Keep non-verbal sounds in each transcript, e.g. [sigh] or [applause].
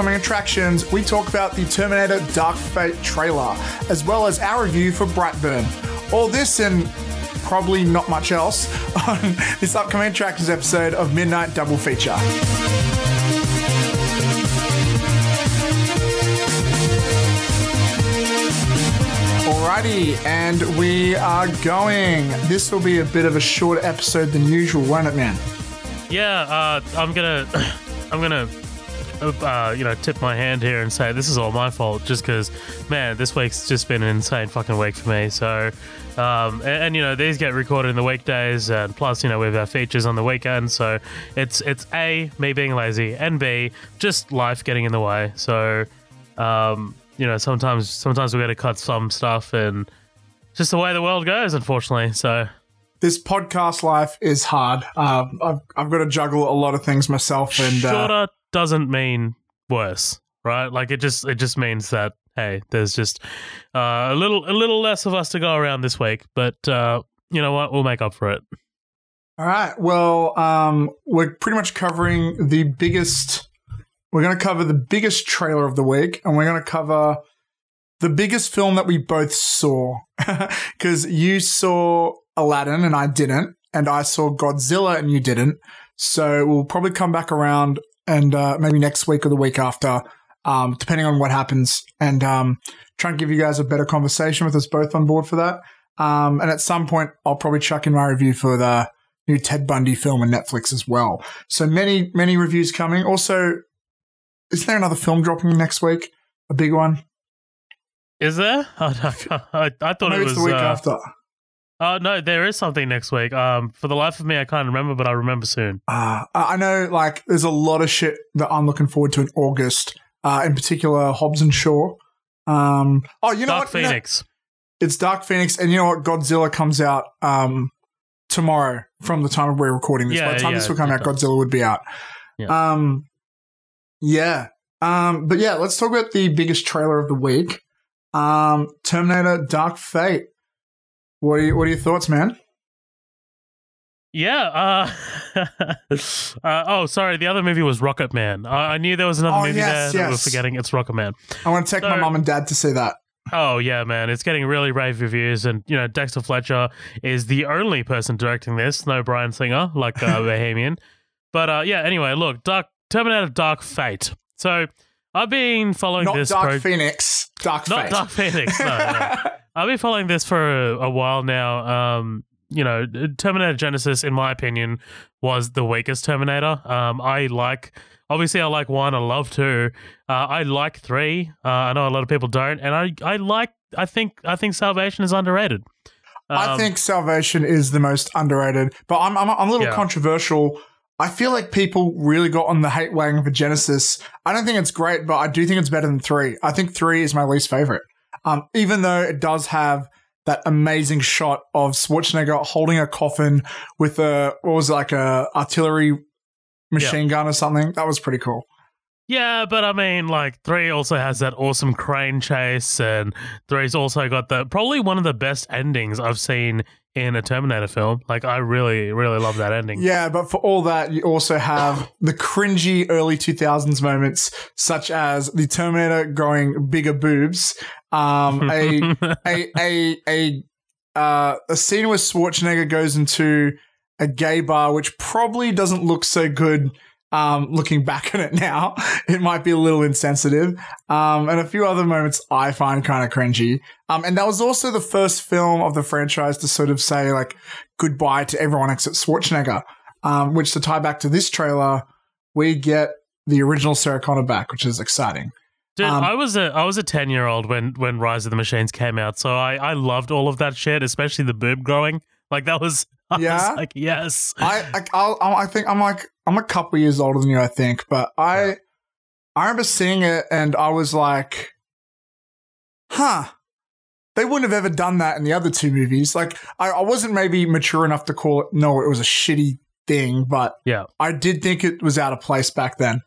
upcoming attractions, we talk about the Terminator Dark Fate trailer, as well as our review for Brightburn. All this and probably not much else [laughs] on this upcoming attractions episode of Midnight Double Feature. Alrighty, and we are going. This will be a bit of a shorter episode than usual, won't it, man? Yeah, uh, I'm gonna, [clears throat] I'm gonna, uh, you know, tip my hand here and say this is all my fault, just because, man, this week's just been an insane fucking week for me. So, um, and, and, you know, these get recorded in the weekdays, and plus, you know, we have our features on the weekend. So it's it's a me being lazy, and b just life getting in the way. So, um, you know, sometimes sometimes we got to cut some stuff, and just the way the world goes, unfortunately. So this podcast life is hard. Um, I've, I've got to juggle a lot of things myself, and uh, doesn't mean worse, right? Like it just it just means that hey, there's just uh, a little a little less of us to go around this week, but uh, you know what? We'll make up for it. All right. Well, um, we're pretty much covering the biggest. We're going to cover the biggest trailer of the week, and we're going to cover the biggest film that we both saw [laughs] because you saw Aladdin and I didn't, and I saw Godzilla and you didn't. So we'll probably come back around and uh, maybe next week or the week after, um, depending on what happens, and um, try and give you guys a better conversation with us both on board for that. Um, and at some point, I'll probably chuck in my review for the new Ted Bundy film on Netflix as well. So many, many reviews coming. Also, is there another film dropping next week? A big one? Is there? [laughs] I, I, I thought Maybe it was the week uh, after. Oh no, there is something next week. Um, for the life of me, I can't remember, but I'll remember soon. Uh, I know, like, there's a lot of shit that I'm looking forward to in August. Uh, in particular, Hobbs and Shaw. Um, oh, you know Dark what? No, Phoenix. it's Dark Phoenix, and you know what? Godzilla comes out um, tomorrow from the time we're recording this. By the time yeah, this will come out, does. Godzilla would be out. Yeah. Um, yeah. Um, but yeah, let's talk about the biggest trailer of the week. Um, Terminator Dark Fate. What are, you, what are your thoughts, man? Yeah. Uh, [laughs] uh, oh, sorry. The other movie was Rocketman. I, I knew there was another Oh, movie yes, there that we're yes. forgetting. It's Rocketman. I want to take my mom and dad to see that. Oh yeah, man, it's getting really rave reviews, and you know Dexter Fletcher is the only person directing this, no Bryan Singer like uh, [laughs] Bohemian. But uh, yeah, anyway, look, Dark Terminator Dark Fate. So I've been following Not this Dark pro- Phoenix, Dark not Fate. Dark Phoenix. No, no. [laughs] I've been following this for a, a while now. Um, you know, Terminator Genisys, in my opinion, was the weakest Terminator. Um, I like, obviously, I like one. I love two. Uh, I like three. Uh, I know a lot of people don't, and I, I like. I think, I think Salvation is underrated. I Um, think Salvation is the most underrated, but I'm I'm, I'm a little Yeah. controversial. I feel like people really got on the hate wagon for Genisys. I don't think it's great, but I do think it's better than three. I think three is my least favorite. Um, even though it does have that amazing shot of Schwarzenegger holding a coffin with a what was it, like a artillery machine gun or something. That was pretty cool. Yeah, but I mean, like three also has that awesome crane chase, and three's also got the probably one of the best endings I've seen in a Terminator film. Like, I really, really love that ending. Yeah, but for all that, you also have the cringy early 2000s moments, such as the Terminator growing bigger boobs, um, a, [laughs] a, a, a, uh, a scene where Schwarzenegger goes into a gay bar, which probably doesn't look so good. Um, looking back [laughs] at it now, it might be a little insensitive. Um, and a few other moments I find kind of cringy. Um, and that was also the first film of the franchise to sort of say like goodbye to everyone except Schwarzenegger. Um, which to tie back to this trailer, we get the original Sarah Connor back, which is exciting. Dude, Um, I was a I was a ten year old when when Rise of the Machines came out, so I I loved all of that shit, especially the boob growing. Like that was, [laughs] I Yeah? was like yes, I I, I'll- I think I'm like I'm a couple years older than you, I think, but I Yeah. I remember seeing it and I was like, huh. They wouldn't have ever done that in the other two movies. Like I, I wasn't maybe mature enough to call it no, it was a shitty thing, but yeah, I did think it was out of place back then.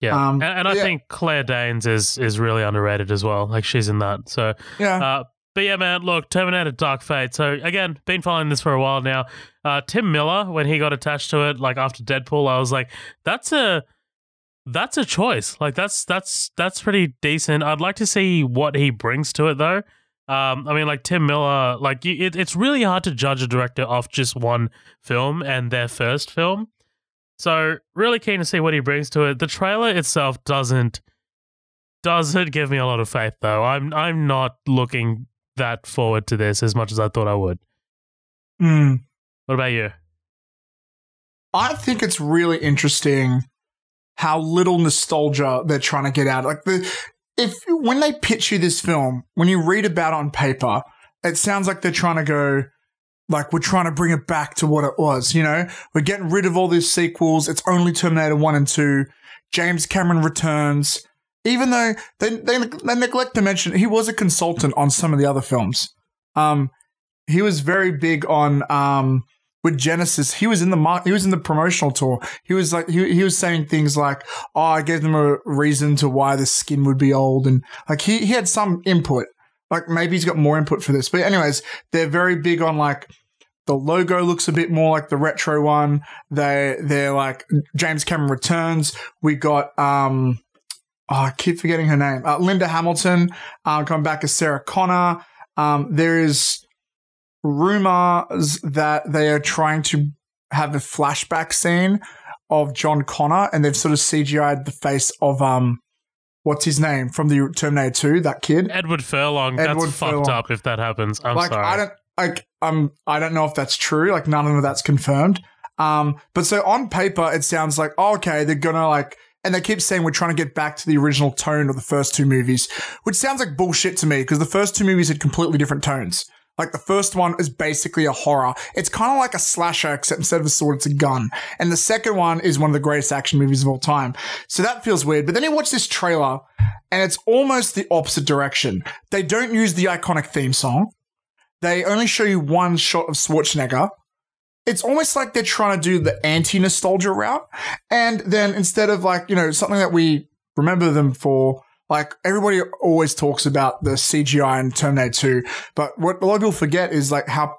yeah. Um, and, and I yeah. think Claire Danes is is really underrated as well. Like she's in that. So, Yeah. uh, but yeah, man, look, Terminator Dark Fate. So again, been following this for a while now. Uh, Tim Miller, when he got attached to it, like after Deadpool, I was like, that's a that's a choice. Like that's that's that's pretty decent. I'd like to see what he brings to it though. Um, I mean, like Tim Miller, like it, it's really hard to judge a director off just one film and their first film. So really keen to see what he brings to it. The trailer itself doesn't doesn't give me a lot of faith though. I'm I'm not looking that forward to this as much as I thought I would. Hmm. What about you? I think it's really interesting how little nostalgia they're trying to get out. Like the if when they pitch you this film, when you read about it on paper, it sounds like they're trying to go like we're trying to bring it back to what it was, you know? We're getting rid of all these sequels. It's only Terminator 1 and 2. James Cameron returns. Even though they, they, they neglect to mention he was a consultant on some of the other films. Um, he was very big on um, with Genisys, he was in the mar- he was in the promotional tour. He was like he, he was saying things like, "Oh, I gave them a reason to why the skin would be old," and like he he had some input. Like maybe he's got more input for this, but anyways, they're very big on like the logo looks a bit more like the retro one. They they're like James Cameron returns. We got um oh, I keep forgetting her name. Uh, Linda Hamilton uh, coming back as Sarah Connor. Um, there is rumors that they are trying to have a flashback scene of John Connor, and they've sort of CGI'd the face of um, what's his name from the Terminator Two, that kid. Edward Furlong. Edward that's fucked up if that happens. I'm like sorry. I don't like um I don't know if that's true. Like none of that's confirmed. Um, but so on paper it sounds like oh, okay they're gonna like. And they keep saying we're trying to get back to the original tone of the first two movies, which sounds like bullshit to me because the first two movies had completely different tones. Like the first one is basically a horror. It's kind of like a slasher, except instead of a sword, it's a gun. And the second one is one of the greatest action movies of all time. So that feels weird. But then you watch this trailer and it's almost the opposite direction. They don't use the iconic theme song. They only show you one shot of Schwarzenegger. It's almost like they're trying to do the anti nostalgia route. And then instead of like, you know, something that we remember them for, like everybody always talks about the CGI in Terminator 2, but what a lot of people forget is like how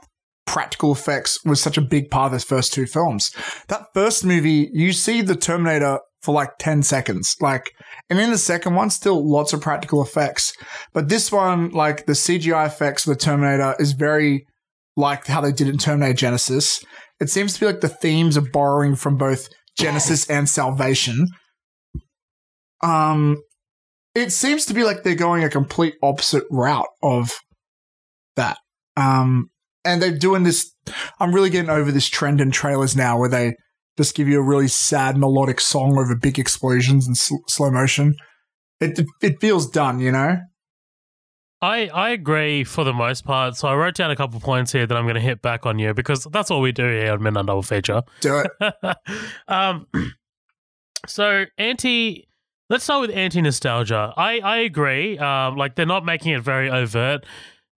practical effects was such a big part of those first two films. That first movie, you see the Terminator for like 10 seconds. Like, and in the second one, still lots of practical effects. But this one, like the CGI effects of the Terminator is very like how they did in Terminator Genisys. It seems to be like the themes are borrowing from both Genisys and Salvation. Um, it seems to be like they're going a complete opposite route of that. Um, and they're doing this. I'm really getting over this trend in trailers now where they just give you a really sad melodic song over big explosions and sl- slow motion. It it feels done, you know. I, I agree for the most part. So I wrote down a couple points here that I'm going to hit back on you because that's all we do here on Midnight Double Feature. Do it. [laughs] um, [clears throat] so anti, let's start with anti nostalgia. I I agree. Um, like they're not making it very overt,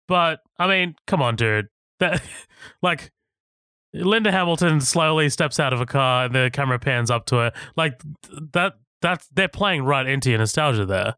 but I mean, come on, dude. [laughs] That like Linda Hamilton slowly steps out of a car and the camera pans up to her. Like that. That's they're playing right into your nostalgia there.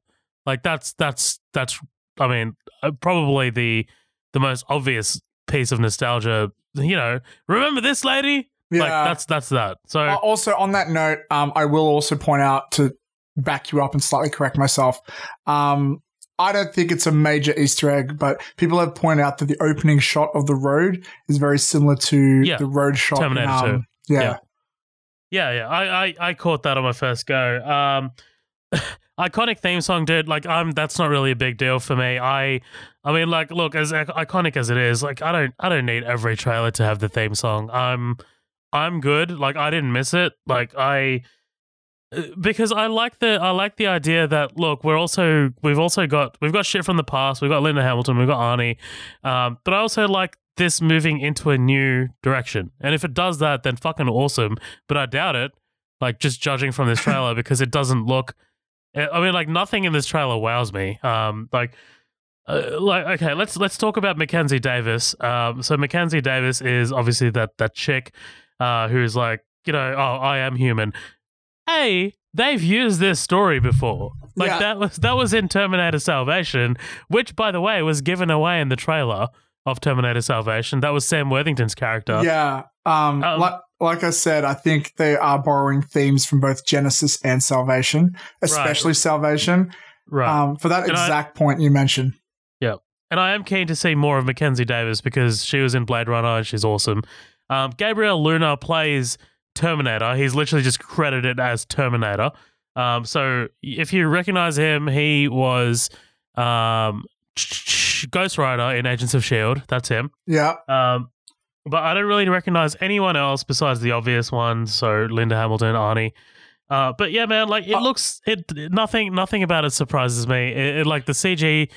Like that's that's that's. I mean, uh, probably the the most obvious piece of nostalgia. You know, remember this lady? Yeah. Like that's that's that. So Uh, also, on that note, um, I will also point out to back you up and slightly correct myself. Um, I don't think it's a major Easter egg, but people have pointed out that the opening shot of the road is very similar to Yeah. the road shot. in, Terminator um, Yeah. Yeah. Yeah, yeah. I, I, I caught that on my first go. Um [laughs] iconic theme song, dude, like I'm that's not really a big deal for me. I I mean like look, as iconic as it is, like I don't I don't need every trailer to have the theme song. I'm I'm good. Like I didn't miss it. Like I uh, because I like the I like the idea that look we're also we've also got we've got shit from the past we've got Linda Hamilton we've got Arnie, um, but I also like this moving into a new direction and if it does that then fucking awesome but I doubt it like just judging from this [laughs] trailer because it doesn't look I mean like nothing in this trailer wows me um like uh, like okay let's let's talk about Mackenzie Davis um so Mackenzie Davis is obviously that that chick uh who's like you know oh I am human hey, they've used this story before. Like Yeah. that was that was in Terminator Salvation, which by the way was given away in the trailer of Terminator Salvation. That was Sam Worthington's character. Yeah. Um, Um, like, like I said, I think they are borrowing themes from both Genisys and Salvation, especially Salvation, Right. um, for that And I- exact point you mentioned. Yeah. And I am keen to see more of Mackenzie Davis because she was in Blade Runner and she's awesome. Um, Gabriel Luna plays Terminator. He's literally just credited as Terminator. Um, so if you recognize him, he was um, Ghost Rider in Agents of S.H.I.E.L.D. That's him. Yeah. Um, but I don't really recognize anyone else besides the obvious ones. So Linda Hamilton, Arnie. Uh, but yeah, man, like it Uh, looks it nothing nothing about it surprises me. It, it- like the CG,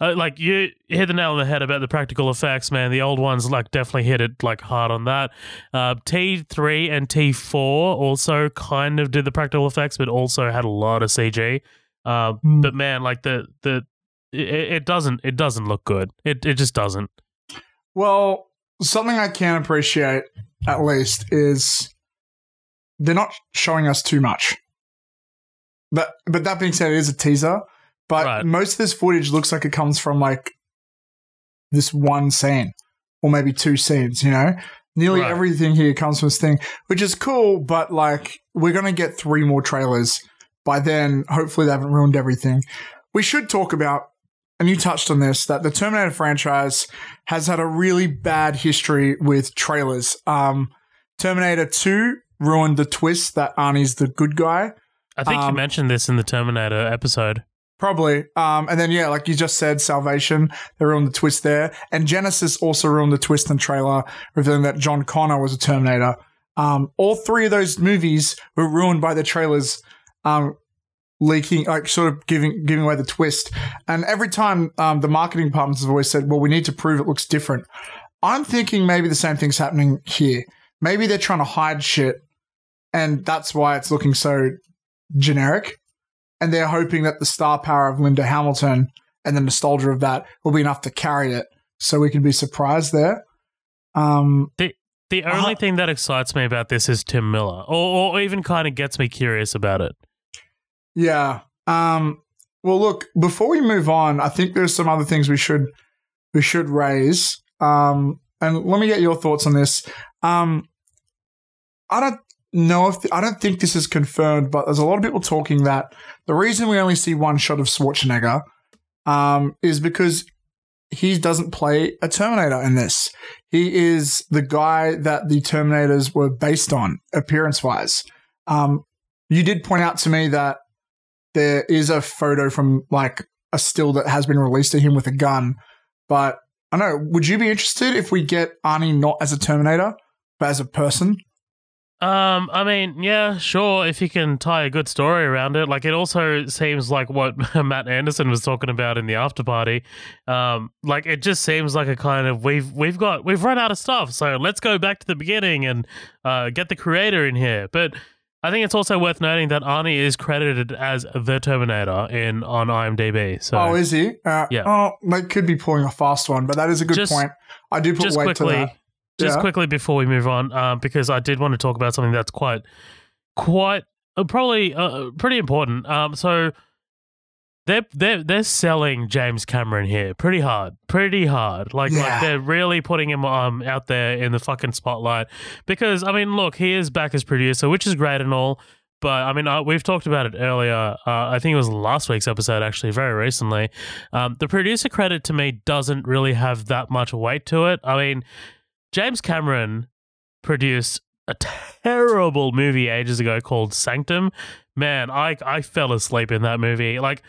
uh, like you hit the nail on the head about the practical effects, man. The old ones like definitely hit it like hard on that. Uh, T three and T four also kind of did the practical effects, but also had a lot of CG. Uh, Hmm. But man, like the the it, it doesn't it doesn't look good. It it just doesn't. Well, something I can appreciate at least is they're not showing us too much. But but that being said, it is a teaser. But Right. most of this footage looks like it comes from like this one scene, or maybe two scenes. You know, nearly Right. everything here comes from this thing, which is cool. But like, we're gonna get three more trailers by then. Hopefully, they haven't ruined everything. We should talk about, and you touched on this, that the Terminator franchise has had a really bad history with trailers. Um, Terminator 2 ruined the twist that Arnie's the good guy. I think you Um, mentioned this in the Terminator episode. Probably. Um, and then, yeah, like you just said, Salvation, they ruined the twist there. And Genisys also ruined the twist the trailer, revealing that John Connor was a Terminator. Um, all three of those movies were ruined by the trailers um, leaking, like sort of giving giving away the twist. And every time um, the marketing departments have always said, well, we need to prove it looks different. I'm thinking maybe the same thing's happening here. Maybe they're trying to hide shit, and that's why it's looking so generic and they're hoping that the star power of Linda Hamilton and the nostalgia of that will be enough to carry it, so we can be surprised there. Um, The only Uh-huh. thing that excites me about this is Tim Miller, or, or even kind of gets me curious about it. Yeah. Um, well, look. Before we move on, I think there's some other things we should we should raise. Um, and let me get your thoughts on this. Um, I don't know if I don't think this is confirmed, but there's a lot of people talking that the reason we only see one shot of Schwarzenegger um, is because he doesn't play a Terminator in this. He is the guy that the Terminators were based on, appearance wise. Um, you did point out to me that there is a photo from like a still that has been released to him with a gun, but I know. Would you be interested if we get Arnie not as a Terminator, but as a person? Um, I mean, yeah, sure, if you can tie a good story around it. Like, it also seems like what [laughs] Matt Anderson was talking about in the after party. Um, like, it just seems like a kind of we've we've got we've run out of stuff, so let's go back to the beginning and uh, get the creator in here. But I think it's also worth noting that Arnie is credited as the Terminator in on IMDb. So oh, is he? Uh, Yeah. Oh, they could be pulling a fast one, but that is a good Just- point. I do put just weight quickly, to that. just Yeah. quickly before we move on, um, because I did want to talk about something that's quite, quite, uh, probably uh, pretty important. Um, so they're they're they're selling James Cameron here pretty hard, pretty hard. Like Yeah. like they're really putting him um out there in the fucking spotlight because I mean, look, he is back as producer, which is great and all. But I mean, uh, we've talked about it earlier. Uh, I think it was last week's episode, actually, very recently. Um, the producer credit to me doesn't really have that much weight to it. I mean, James Cameron produced a terrible movie ages ago called Sanctum. Man, I I fell asleep in that movie. Like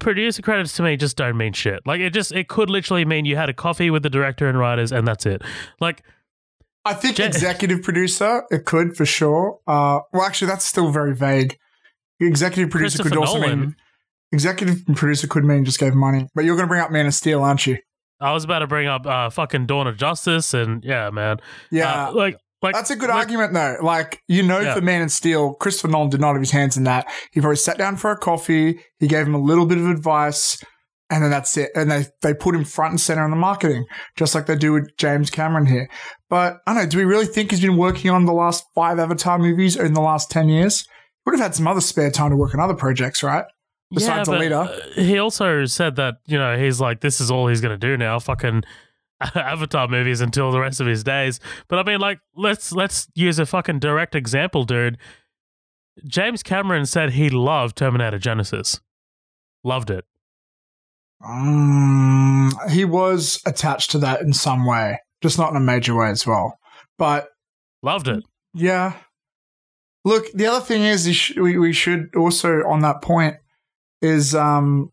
producer credits to me just don't mean shit. Like it just it could literally mean you had a coffee with the director and writers and that's it. Like I think executive producer, it could for sure. Uh, well, actually, that's still very vague. Executive producer could also Nolan. mean executive producer could mean just gave money. But you're going to bring up Man of Steel, aren't you? I was about to bring up uh, fucking Dawn of Justice and yeah, man. Yeah, Uh, like like That's a good like- argument, though. Like, you know, Yeah. for Man and Steel, Christopher Nolan did not have his hands in that. He probably sat down for a coffee, he gave him a little bit of advice, and then that's it. And they, they put him front and center in the marketing, just like they do with James Cameron here. But I don't know, do we really think he's been working on the last five Avatar movies in the last 10 years? He would have had some other spare time to work on other projects, right? Besides yeah, the but, leader. uh, he also said that you know he's like this is all he's gonna do now. Fucking [laughs] Avatar movies until the rest of his days. But I mean, like, let's let's use a fucking direct example, dude. James Cameron said he loved Terminator Genisys, loved it. Um, he was attached to that in some way, just not in a major way as well. But loved it. Yeah. Look, the other thing is, is we we should also on that point is um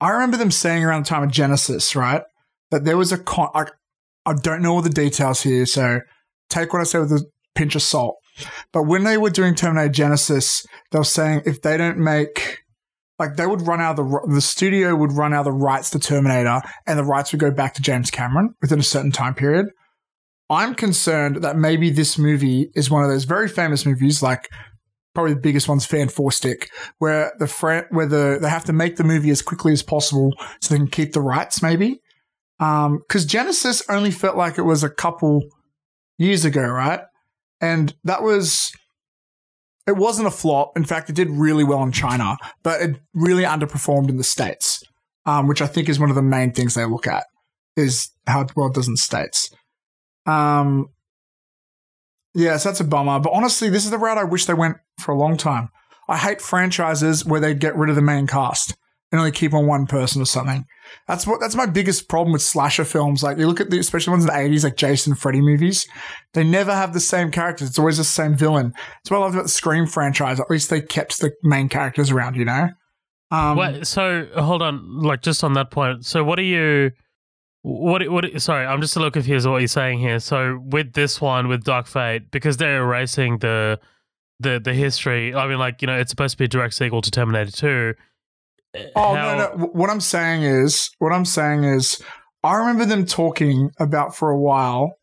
I remember them saying around the time of Genisys, right? That there was a con. I, I don't know all the details here, so take what I say with a pinch of salt. But when they were doing Terminator Genisys, they were saying if they don't make, like, they would run out of the the studio would run out of the rights to Terminator, and the rights would go back to James Cameron within a certain time period. I'm concerned that maybe this movie is one of those very famous movies, like probably the biggest one's Fan Four Stick, where the where the they have to make the movie as quickly as possible so they can keep the rights, maybe. Because um, Genisys only felt like it was a couple years ago, right? And that was it wasn't a flop. In fact, it did really well in China, but it really underperformed in the states, um, which I think is one of the main things they look at is how well it does in states. Um, Yes, that's a bummer. But honestly, this is the route I wish they went for a long time. I hate franchises where they get rid of the main cast and only keep on one person or something. That's what that's my biggest problem with slasher films. Like you look at the especially ones in the eighties, like Jason Freddy movies, they never have the same characters. It's always the same villain. That's what I love about the Scream franchise. At least they kept the main characters around, you know? Um, Wait, so hold on, like just on that point. So what are you what? What? Sorry, I'm just a little confused what you're saying here. So with this one, with Dark Fate, because they're erasing the the the history. I mean, like you know, it's supposed to be a direct sequel to Terminator Two. Oh How- no, no! What I'm saying is, what I'm saying is, I remember them talking about for a while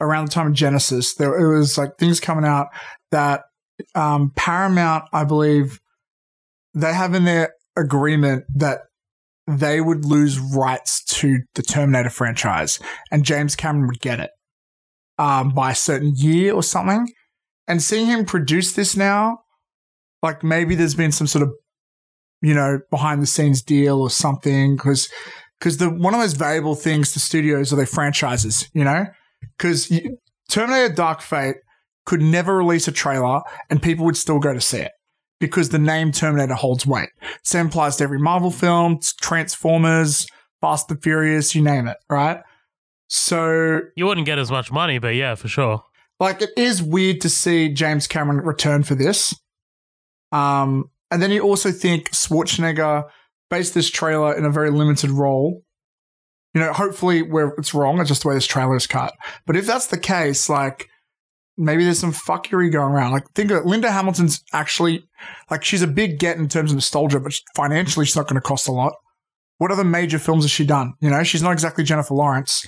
around the time of Genisys. There it was like things coming out that um, Paramount, I believe, they have in their agreement that they would lose rights to the Terminator franchise, and James Cameron would get it um, by a certain year or something. And seeing him produce this now, like maybe there's been some sort of, you know, behind the scenes deal or something, because because the one of the most valuable things to studios are their franchises, you know, because Terminator Dark Fate could never release a trailer and people would still go to see it because the name Terminator holds weight. Same applies to every Marvel film, Transformers, Fast and Furious, you name it, right? So you wouldn't get as much money, but yeah, for sure. Like it is weird to see James Cameron return for this. Um, and then you also think Schwarzenegger based this trailer in a very limited role. You know, hopefully where it's wrong, it's just the way this trailer is cut. But if that's the case, like maybe there's some fuckery going around. Like, think of it. Linda Hamilton's actually, like, she's a big get in terms of nostalgia, but financially, she's not going to cost a lot. What other major films has she done? You know, she's not exactly Jennifer Lawrence.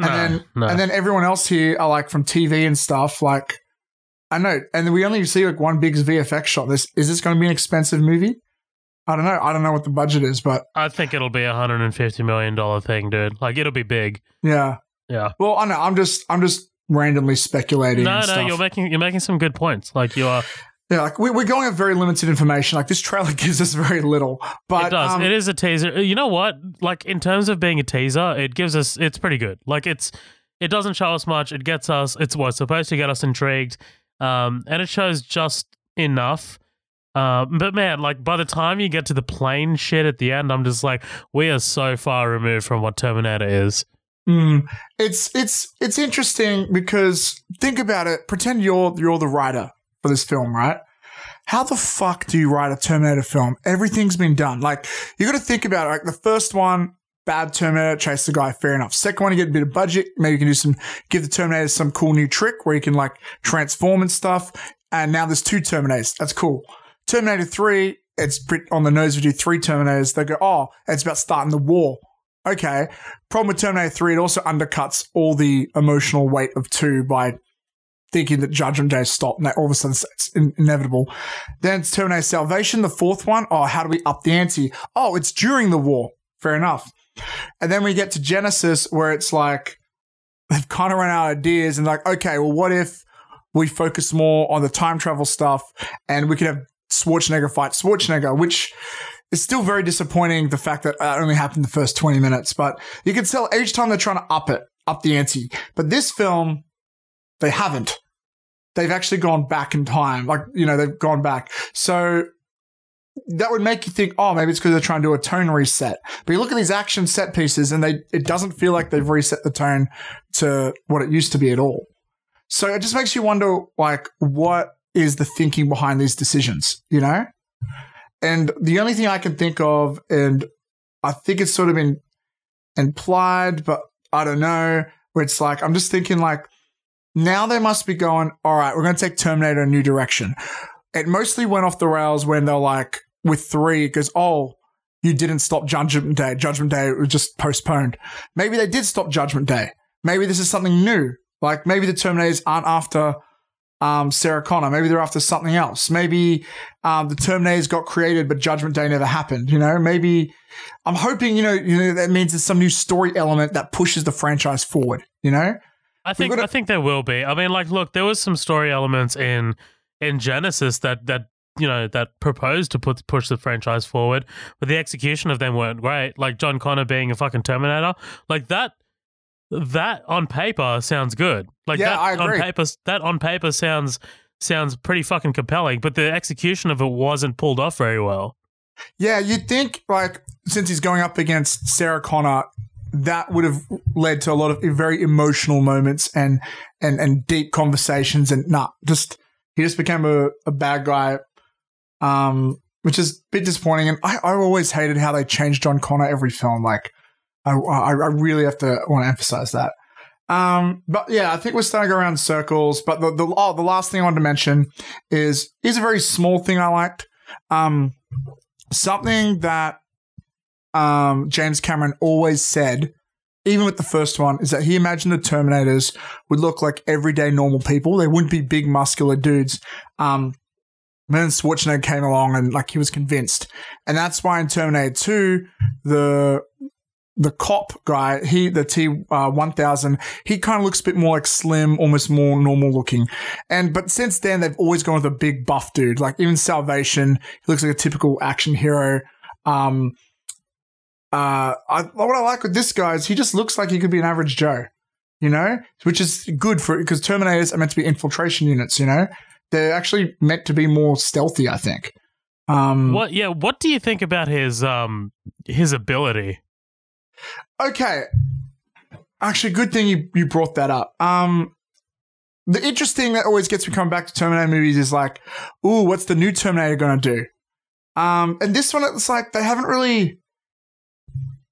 No, and then, no. and then everyone else here are like from TV and stuff. Like, I know. And we only see like one big VFX shot. This is this going to be an expensive movie? I don't know. I don't know what the budget is, but I think it'll be a hundred and fifty million dollar thing, dude. Like, it'll be big. Yeah. Yeah. Well, I know. I'm just, I'm just randomly speculating. No, no, stuff. you're making you're making some good points. Like you are. Yeah, like we, are going with very limited information. Like this trailer [laughs] gives us very little, but it does. Um, it is a teaser. You know what? Like in terms of being a teaser, it gives us. It's pretty good. Like it's. It doesn't show us much. It gets us. It's what's supposed to get us intrigued, um, and it shows just enough. Uh, but man, like by the time you get to the plane shit at the end, I'm just like, we are so far removed from what Terminator is. Mm, it's it's it's interesting because think about it. Pretend you're you're the writer for this film, right? How the fuck do you write a Terminator film? Everything's been done. Like you got to think about it. Like the first one, bad Terminator, chase the guy, fair enough. Second one, you get a bit of budget. Maybe you can do some, give the Terminator some cool new trick where you can like transform and stuff. And now there's two Terminators. That's cool. Terminator 3, it's on the nose. We do three Terminators. They go, oh, it's about starting the war okay. Problem with Terminator 3, it also undercuts all the emotional weight of 2 by thinking that Judgment Day stopped and all of a sudden it's inevitable. Then it's Terminator Salvation, the fourth one. Oh, how do we up the ante? Oh, it's during the war. Fair enough. And then we get to Genisys where it's like they've kind of run out of ideas and like, okay, well, what if we focus more on the time travel stuff and we could have Schwarzenegger fight Schwarzenegger, which is still very disappointing the fact that it only happened the first 20 minutes, but you can tell each time they're trying to up it, up the ante. But this film, they haven't. They've actually gone back in time. Like, you know, they've gone back. So that would make you think, oh, maybe it's because they're trying to do a tone reset. But you look at these action set pieces and they it doesn't feel like they've reset the tone to what it used to be at all. So it just makes you wonder, like, what is the thinking behind these decisions, you know? And the only thing I can think of, and I think it's sort of been implied, but I don't know, where it's like, I'm just thinking like, now they must be going, all right, we're going to take Terminator a new direction. It mostly went off the rails when they're like, with three, it goes, oh, you didn't stop Judgment Day. Judgment Day was just postponed. Maybe they did stop Judgment Day. Maybe this is something new. Like maybe the Terminators aren't after um, Sarah Connor. Maybe they're after something else. Maybe um, the Terminators got created, but Judgment Day never happened. You know, maybe I'm hoping you know, you know that means there's some new story element that pushes the franchise forward. You know, I think gotta- I think there will be. I mean, like, look, there was some story elements in in Genisys that that you know that proposed to put push the franchise forward, but the execution of them weren't great. Like John Connor being a fucking Terminator, like that. That on paper sounds good. Like Yeah, that I on paper, that on paper sounds sounds pretty fucking compelling. But the execution of it wasn't pulled off very well. Yeah, you'd think like since he's going up against Sarah Connor, that would have led to a lot of very emotional moments and and and deep conversations. And nah, just he just became a, a bad guy, um, which is a bit disappointing. And I, I always hated how they changed John Connor every film. Like, I I, I really have to want to emphasize that. Um, but yeah, I think we're starting to go around circles. But the the oh, the last thing I wanted to mention is is a very small thing I liked. Um, something that um, James Cameron always said, even with the first one, is that he imagined the Terminators would look like everyday normal people. They wouldn't be big muscular dudes. Um, then Schwarzenegger came along and like he was convinced, and that's why in Terminator Two, the the cop guy, he the T uh, one thousand, he kind of looks a bit more like slim, almost more normal looking. And but since then, they've always gone with a big buff dude. Like even Salvation, he looks like a typical action hero. Um, uh, I, what I like with this guy is he just looks like he could be an average Joe, you know, which is good for it because Terminators are meant to be infiltration units. You know, they're actually meant to be more stealthy. I think. Um, What? Yeah. What do you think about his um his ability? Okay. Actually, good thing you, you brought that up. Um, the interesting that always gets me coming back to Terminator movies is like, ooh, what's the new Terminator going to do? Um, and this one, it's like they haven't really.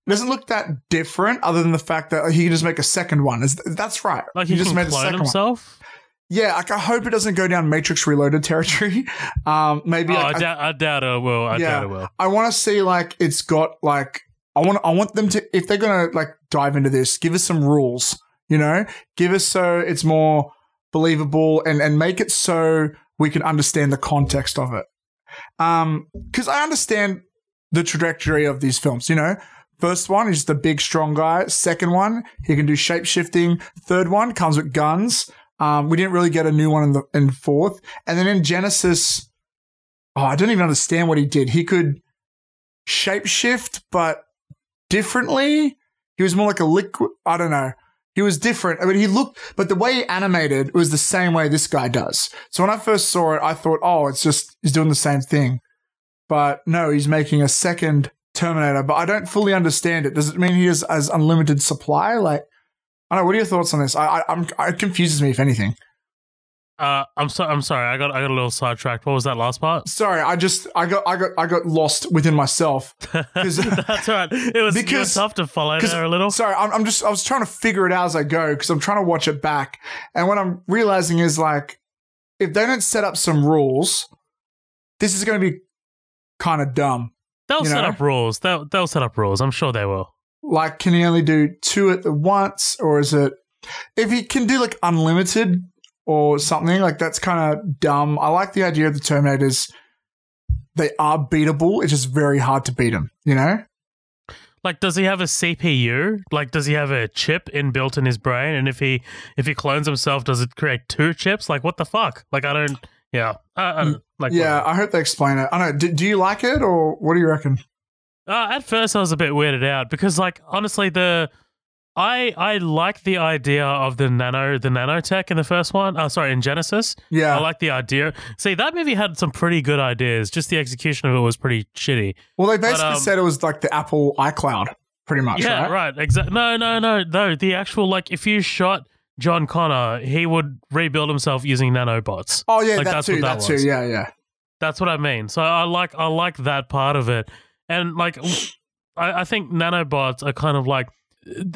Doesn't look that different, other than the fact that he can just make a second one. Is that's right? Like he, just can made a second one. Yeah, like I hope it doesn't go down Matrix Reloaded territory. [laughs] Um, maybe Oh, like, I, I- doubt, I doubt it will. I Yeah. doubt it will. I want to see like it's got like I want I want them to if they're gonna like dive into this, give us some rules. You know, give us so it's more believable and and make it so we can understand the context of it. Um, because I understand the trajectory of these films. You know, first one is the big strong guy. Second one, he can do shape shifting. Third one comes with guns. Um, we didn't really get a new one in the in fourth, and then in Genisys. Oh, I don't even understand what he did. He could shapeshift, but differently. He was more like a liquid. I don't know. He was different. I mean, he looked, but the way he animated was the same way this guy does. So when I first saw it, I thought, oh, it's just, he's doing the same thing. But no, he's making a second Terminator, but I don't fully understand it. Does it mean he has, has unlimited supply? Like, I don't know. What are your thoughts on this? I, I, I'm, it confuses me, if anything. Uh, I'm so I'm sorry. I got I got a little sidetracked. What was that last part? Sorry, I just, I got, I got, I got lost within myself. [laughs] That's right. It was, Because- it was tough to follow there a little. Sorry, I'm, I'm just I was trying to figure it out as I go because I'm trying to watch it back, and what I'm realizing is like if they don't set up some rules, this is going to be kind of dumb. They'll you set know? up rules. They'll they'll set up rules. I'm sure they will. Like, can he only do two at once, or is it if he can do like unlimited or something like that's kind of dumb. I like the idea of the Terminators. They are beatable. It's just very hard to beat them. You know. Like, does he have a CPU? Like, does he have a chip inbuilt in his brain? And if he if he clones himself, does it create two chips? Like, what the fuck? Like, I don't. Yeah, I, I, mm. don't- Like, yeah, whatever. I hope they explain it. I don't know. Do, do you like it or what do you reckon? Uh, at first, I was a bit weirded out because, like, honestly, the I I like the idea of the nano the nanotech in the first one. Oh, sorry, in Genisys. Yeah. I like the idea. See, that movie had some pretty good ideas. Just the execution of it was pretty shitty. well, they basically um, said it was like the Apple iCloud, pretty much, yeah, right? right. Exactly. No, no, no, no. The actual like, if you shot John Connor, he would rebuild himself using nanobots. Oh, yeah, Like, that that's too. what That, that too. was. Yeah, yeah. That's what I mean. So I like I like that part of it, and like I, I think nanobots are kind of like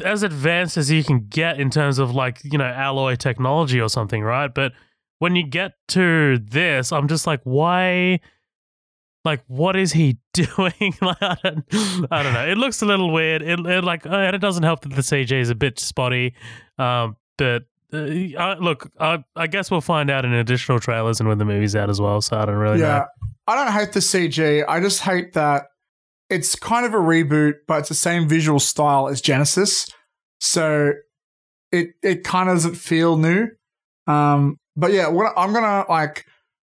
as advanced as you can get in terms of like you know alloy technology or something, right? But when you get to this, I'm just like, why? Like, what is he [laughs] doing? [laughs] like, I don't, I don't know. It looks a little weird. It, it like, and it doesn't help that the CG is a bit spotty. Um, but uh, I, look, I, I guess we'll find out in additional trailers and when the movie's out as well. So I don't really know. Yeah. I don't hate the CG. I just hate that it's kind of a reboot, but it's the same visual style as Genisys. So it it kind of doesn't feel new. Um, but yeah, what I'm gonna like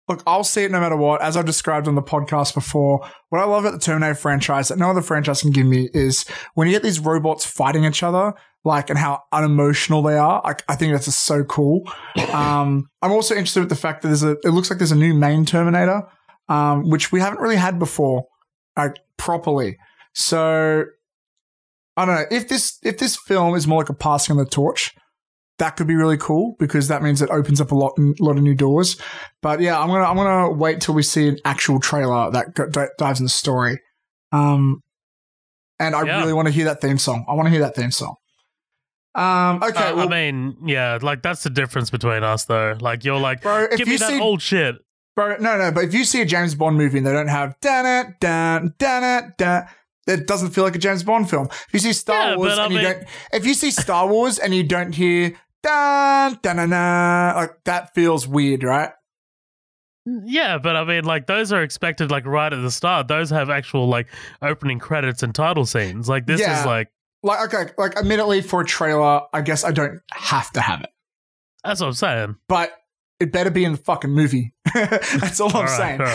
look, I'll see it no matter what. As I've described on the podcast before, what I love about the Terminator franchise that no other franchise can give me is when you get these robots fighting each other, like and how unemotional they are. Like I think that's just so cool. [coughs] Um, I'm also interested with the fact that there's a. It looks like there's a new main Terminator, um, which we haven't really had before, like properly. So I don't know if this if this film is more like a passing of the torch. That could be really cool because that means it opens up a lot, a lot of new doors. But yeah, I'm gonna I'm gonna wait till we see an actual trailer that go- di- dives in the story. Um, and I Yeah. really want to hear that theme song. I want to hear that theme song. Um, okay, Uh, well, I mean, yeah, like that's the difference between us, though. Like you're like, bro, if give me that see old shit. Bro, no, no, but if you see a James Bond movie and they don't have dan it, dan, dan it, dan, it doesn't feel like a James Bond film. If you see Star Yeah, Wars and you don't, if you see Star Wars and you don't hear dan, dan, dan, dan, like that feels weird, right? Yeah, but I mean, like those are expected like right at the start. Those have actual like opening credits and title scenes. Like this Yeah. is like Like, okay, like admittedly for a trailer, I guess I don't have to have it, that's what I'm saying. but it better be in the fucking movie. [laughs] That's all I'm All right, saying. all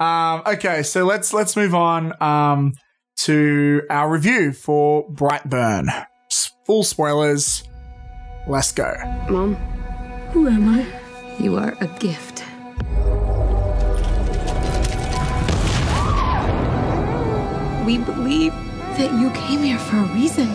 right. Um, okay, so let's let's move on um, to our review for Brightburn. Full spoilers. Let's go. Mom, Who am I? you are a gift. We believe that you came here for a reason.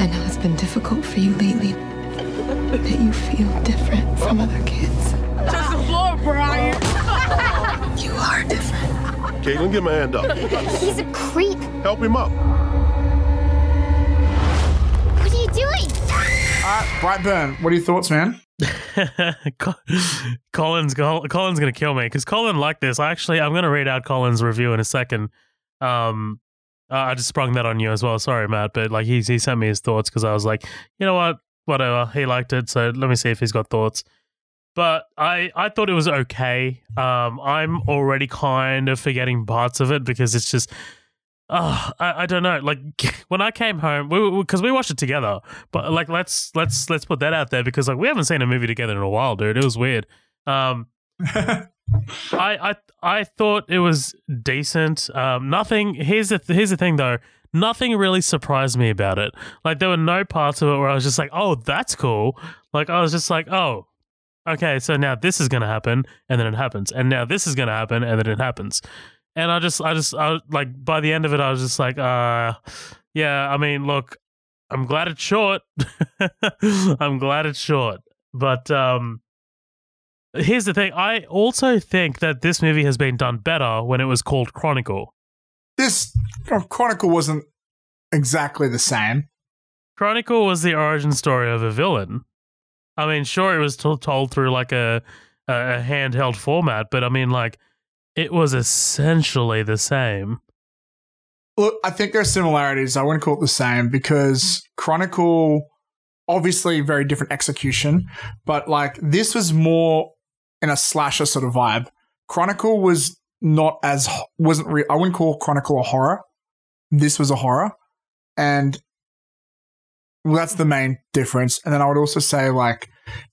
I know it's been difficult for you lately, that you feel different from other kids. Just the floor, Brian. [laughs] You are different. Caitlin, get my hand up. He's a creep. Help him up. What are you doing? All right, Brightburn. What are your thoughts, man? [laughs] Col- Colin's Col- Colin's gonna kill me because Colin liked this. I actually I'm gonna read out Colin's review in a second. Um, uh, I just sprung that on you as well. Sorry, Matt, but like he he sent me his thoughts because I was like, you know what, whatever. He liked it, so let me see if he's got thoughts. But I I thought it was okay. Um, I'm already kind of forgetting parts of it because it's just. Oh, I, I don't know. Like [laughs] when I came home, we because we, watched it together. But like, let's let's let's put that out there because like we haven't seen a movie together in a while, dude. It was weird. Um, [laughs] I I I thought it was decent. Um, nothing. Here's the here's the thing though. Nothing really surprised me about it. Like there were no parts of it where I was just like, oh, that's cool. Like I was just like, oh, okay, so now this is gonna happen, and then it happens, and now this is gonna happen, and then it happens. And I just, I just, I like by the end of it, I was just like, uh, yeah. I mean, look, I'm glad it's short. [laughs] I'm glad it's short, but um, here's the thing. I also think that this movie has been done better when it was called Chronicle. This uh, Chronicle wasn't exactly the same. Chronicle was the origin story of a villain. I mean, sure, it was t- told through like a, a handheld format, but I mean, like, it was essentially the same. Look, I think there are similarities. I wouldn't call it the same because Chronicle, obviously, very different execution, but like this was more in a slasher sort of vibe. Chronicle was not as wasn't real. I wouldn't call Chronicle a horror. This was a horror, and well, that's the main difference. And then I would also say like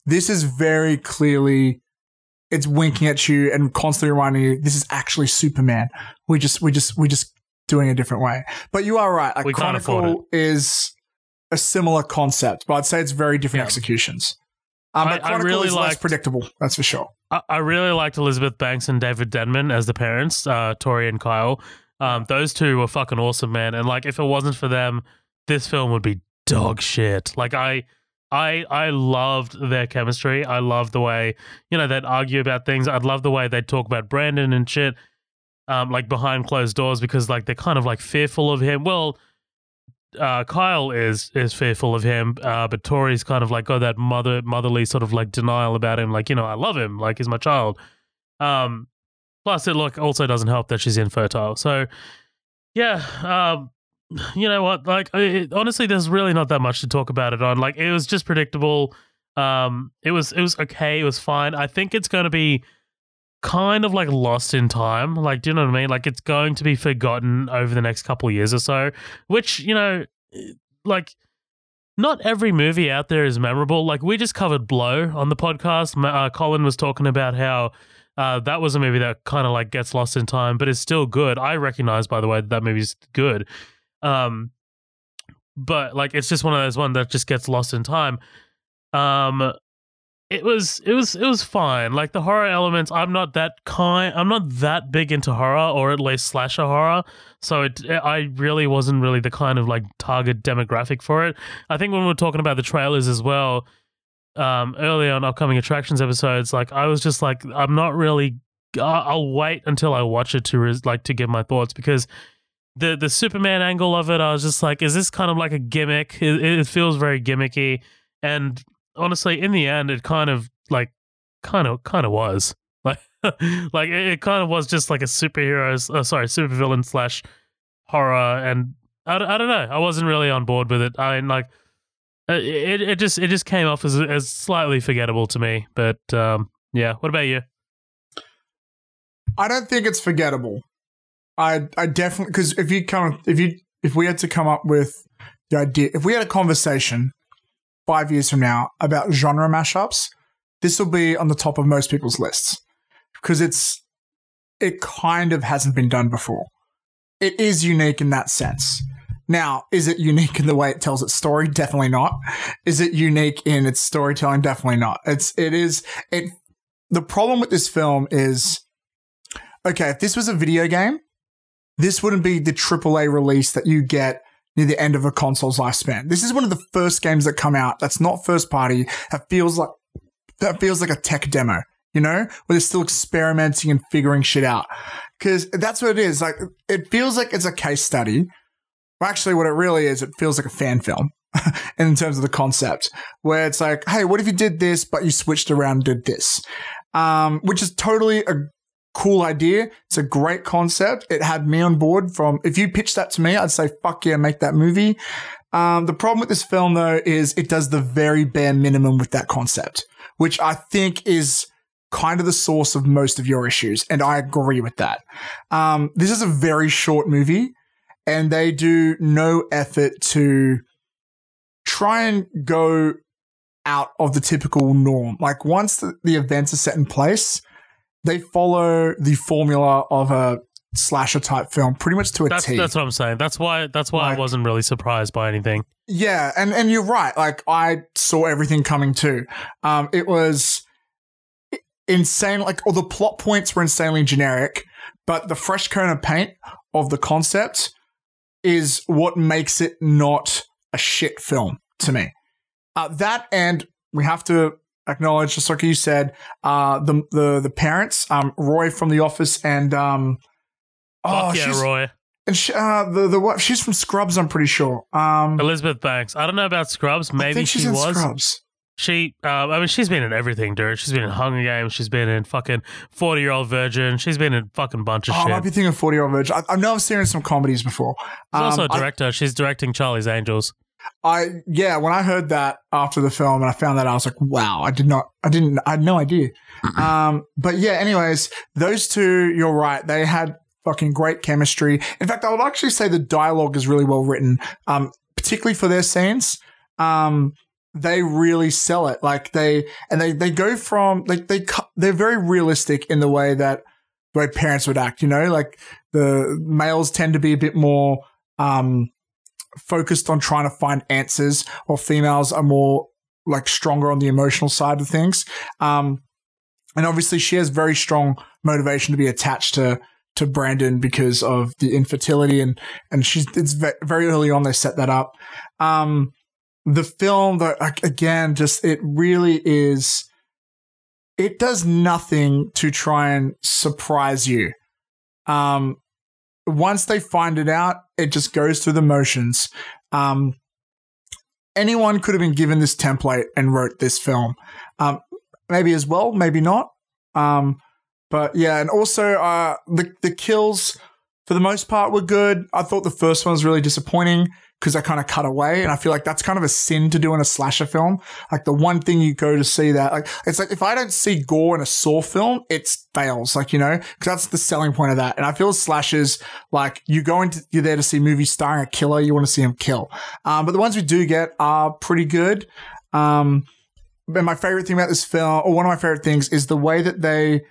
This is very clearly it's winking at you and constantly reminding you this is actually Superman. We just we just we just doing a different way. But you are right. Like We can't afford Chronicle is a similar concept, but I'd say it's very different Yeah. executions. Um, I- but I really is less liked- predictable. That's for sure. I, I really liked Elizabeth Banks and David Denman as the parents, uh, Tori and Kyle. Um, those two were fucking awesome, man. And like, if it wasn't for them, this film would be dog shit. Like, I, I, I loved their chemistry. I loved the way you know they'd argue about things. I'd love the way they'd talk about Brandon and shit, um, like behind closed doors because like they're kind of like fearful of him. Well. Uh, Kyle is is fearful of him, uh, but Tori's kind of like got that mother motherly sort of like denial about him. Like you know, I love him, like he's my child. Um, plus, it look also doesn't help that she's infertile. So, yeah, um, you know what? Like, it, honestly, there's really not that much to talk about it on. Like, it was just predictable. Um, it was it was okay. It was fine. I think it's going to be kind of like lost in time. Like, do you know what I mean? Like, it's going to be forgotten over the next couple years or so. Which you know, like. Not every movie out there is memorable. Like we just covered Blow on the podcast. Uh, Colin was talking about how uh, that was a movie that kind of like gets lost in time, but it's still good. I recognize, by the way, that that movie's good. Um, but like, it's just one of those one that just gets lost in time. Um, it was, it was, it was fine. Like the horror elements, I'm not that kind. I'm not that big into horror, or at least slasher horror. So it, I really wasn't really the kind of like target demographic for it. I think when we we're talking about the trailers as well, um, earlier on upcoming attractions episodes, like I was just like, I'm not really. I'll wait until I watch it to like to give my thoughts because the the Superman angle of it, I was just like, is this kind of like a gimmick? It, it feels very gimmicky, and honestly, in the end, it kind of like kind of kind of was [laughs] like like it, it kind of was just like a superhero, uh, sorry, supervillain slash horror, and I, I don't know, I wasn't really on board with it. I mean, like uh, it it just it just came off as as slightly forgettable to me. But um, yeah, what about you? I don't think it's forgettable. I I definitely because if you come if you if we had to come up with the idea if we had a conversation five years from now about genre mashups, this will be on the top of most people's lists because it's it kind of hasn't been done before. It is unique in that sense. Now, is it unique in the way it tells its story? Definitely not. Is it unique in its storytelling? Definitely not. It's it is it. The problem with this film is okay, if this was a video game, this wouldn't be the AAA release that you get near the end of a console's lifespan. This is one of the first games that come out that's not first party, that feels like that feels like a tech demo, you know, where they're still experimenting and figuring shit out. Cause that's what it is. Like it feels like it's a case study. Well, actually, what it really is, it feels like a fan film [laughs] in terms of the concept, where it's like, hey, what if you did this, but you switched around did this? Um, which is totally a cool idea. It's a great concept. It had me on board from, if you pitched that to me, I'd say, fuck yeah, make that movie. Um, the problem with this film, though, is it does the very bare minimum with that concept, which I think is kind of the source of most of your issues. And I agree with that. Um, this is a very short movie, and they do no effort to try and go out of the typical norm. Like, once the, the events are set in place, they follow the formula of a slasher type film pretty much to a That's T. that's what I'm saying. That's why that's why Like- I wasn't really surprised by anything. Yeah, and and you're right. Like I saw everything coming too. Um, it was insane. Like all the plot points were insanely generic, but the fresh coat of paint of the concept is what makes it not a shit film to me. Uh, that and we have to acknowledge, just like you said, uh, the the the parents, um, Roy from The Office, and um, oh, Fuck yeah, she's, Roy. and she, uh, the the what? She's from Scrubs, I'm pretty sure. Um, Elizabeth Banks. I don't know about Scrubs. I Maybe she in was. Scrubs. She, uh, I mean, she's been in everything, dude. She's been in Hunger Games. She's been in fucking Forty Year Old Virgin. She's been in fucking bunch of Oh, I shit. might be thinking of 40 Year Old Virgin. I, I know I've seen her in some comedies before. She's Um, also a I- director. she's directing Charlie's Angels. I, yeah, when I heard that after the film and I found that, I was like, wow, I did not, I didn't, I had no idea. um, but yeah, anyways, those two, you're right. They had fucking great chemistry. In fact, I would actually say the dialogue is really well written, um, particularly for their scenes. Um, they really sell it. Like they and they they go from like they they're very realistic in the way that the way parents would act. You know, like the males tend to be a bit more um focused on trying to find answers, or females are more like stronger on the emotional side of things. Um, and obviously, she has very strong motivation to be attached to to Brandon because of the infertility, and and she's it's ve- very early on they set that up. Um, the film, though, again, just it really is. It does nothing to try and surprise you. Um, once they find it out, it just goes through the motions. Um, anyone could have been given this template and wrote this film. Um, maybe as well, maybe not. Um, but yeah, and also uh, the the kills for the most part were good. I thought the first one was really disappointing because I kind of cut away, and I feel like that's kind of a sin to do in a slasher film. Like the one thing you go to see that, like it's like if I don't see gore in a Saw film, it fails. Like you know, because that's the selling point of that. And I feel slashers like you go into you're there to see movies starring a killer, you want to see him kill. Um, but the ones we do get are pretty good. Um, and my favorite thing about this film, or one of my favorite things, is the way that they